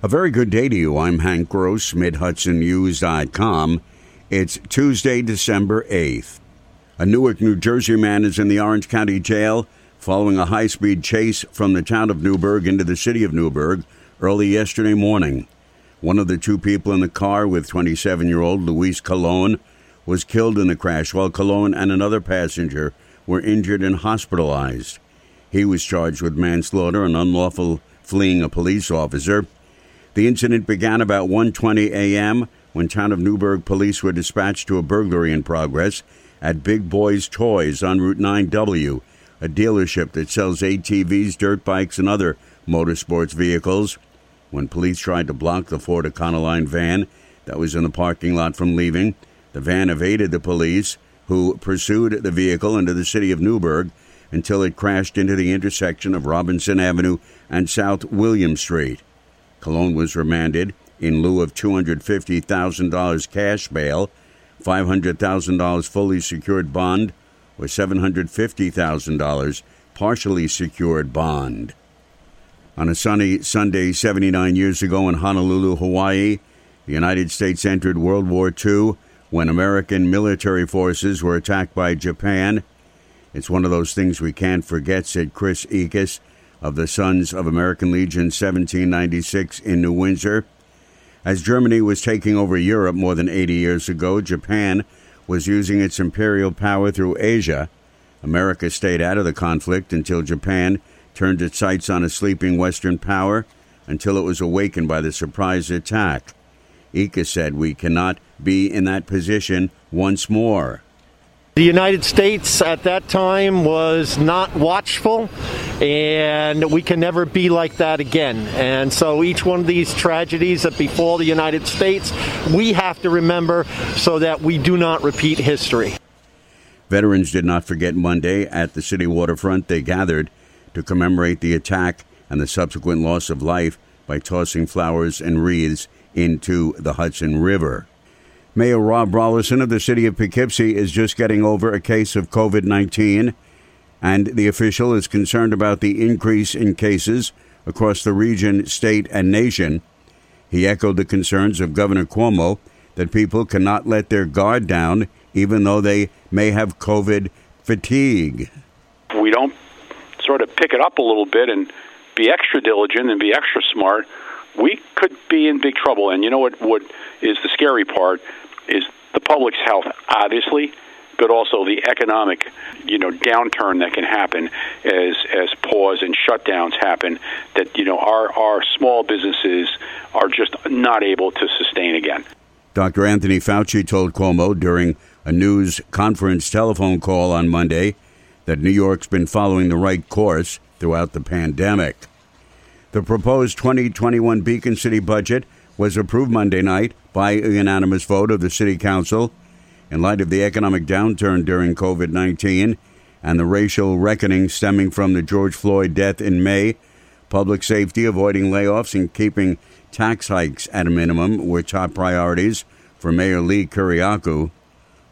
A very good day to you. I'm Hank Gross, MidHudsonNews.com. It's Tuesday, December 8th. A Newark, New Jersey man is in the Orange County Jail following a high speed chase from the town of Newburgh into the city of Newburgh early yesterday morning. One of the two people in the car with 27 year old Luis Colon was killed in the crash, while Colon and another passenger were injured and hospitalized. He was charged with manslaughter and unlawful fleeing a police officer. The incident began about 1:20 a.m. when town of Newburgh police were dispatched to a burglary in progress at Big Boys Toys on Route 9W, a dealership that sells ATVs, dirt bikes, and other motorsports vehicles. When police tried to block the Ford Econoline van that was in the parking lot from leaving, the van evaded the police, who pursued the vehicle into the city of Newburgh until it crashed into the intersection of Robinson Avenue and South William Street. Colon was remanded in lieu of $250,000 cash bail, $500,000 fully secured bond, or $750,000 partially secured bond. On a sunny Sunday 79 years ago in Honolulu, Hawaii, the United States entered World War II when American military forces were attacked by Japan. It's one of those things we can't forget, said Chris Ekus of the Sons of American Legion 1796 in New Windsor. As Germany was taking over Europe more than 80 years ago, Japan was using its imperial power through Asia. America stayed out of the conflict until Japan turned its sights on a sleeping Western power until it was awakened by the surprise attack. Ika said we cannot be in that position once more. The United States at that time was not watchful, and we can never be like that again. And so each one of these tragedies that befall the United States, we have to remember so that we do not repeat history. Veterans did not forget Monday at the city waterfront. They gathered to commemorate the attack and the subsequent loss of life by tossing flowers and wreaths into the Hudson River. Mayor Rob Rolison of the city of Poughkeepsie is just getting over a case of COVID 19, and the official is concerned about the increase in cases across the region, state, and nation. He echoed the concerns of Governor Cuomo that people cannot let their guard down even though they may have COVID fatigue. We don't sort of pick it up a little bit and be extra diligent and be extra smart, we could be in big trouble. And you know what? What is the scary part? is the public's health, obviously, but also the economic, you know, downturn that can happen as as pause and shutdowns happen. That you know our our small businesses are just not able to sustain again. Dr. Anthony Fauci told Cuomo during a news conference telephone call on Monday that New York's been following the right course throughout the pandemic. The proposed 2021 Beacon City budget was approved Monday night by a unanimous vote of the City Council in light of the economic downturn during COVID 19 and the racial reckoning stemming from the George Floyd death in May. Public safety, avoiding layoffs, and keeping tax hikes at a minimum were top priorities for Mayor Lee Kyriacou.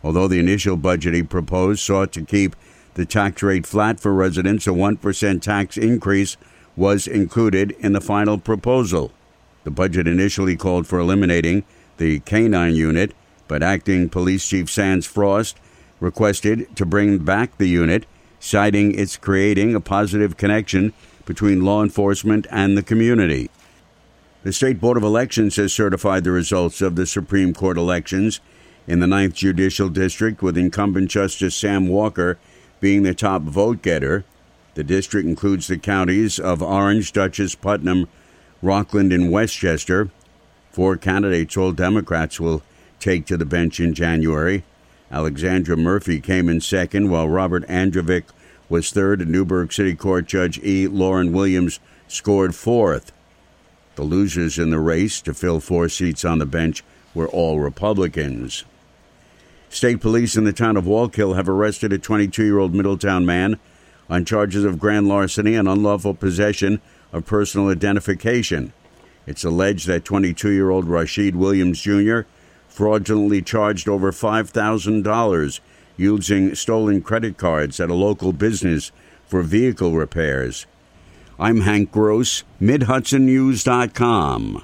Although the initial budget he proposed sought to keep the tax rate flat for residents, a 1% tax increase was included in the final proposal. The budget initially called for eliminating the canine unit, but acting police chief Sands Frost requested to bring back the unit, citing it's creating a positive connection between law enforcement and the community. The State Board of Elections has certified the results of the Supreme Court elections in the Ninth Judicial District, with incumbent Justice Sam Walker being the top vote getter. The district includes the counties of Orange, Dutchess, Putnam, Rockland, and Westchester. Four candidates, all Democrats, will take to the bench in January. Alexandra Murphy came in second, while Robert Androvic was third, and Newburgh City Court Judge E. Loren Williams scored fourth. The losers in the race to fill four seats on the bench were all Republicans. State police in the town of Wallkill have arrested a 22 year old Middletown man on charges of grand larceny and unlawful possession of personal identification. It's alleged that 22 year old Rashid Williams Jr. fraudulently charged over $5,000 using stolen credit cards at a local business for vehicle repairs. I'm Hank Gross, MidHudsonNews.com.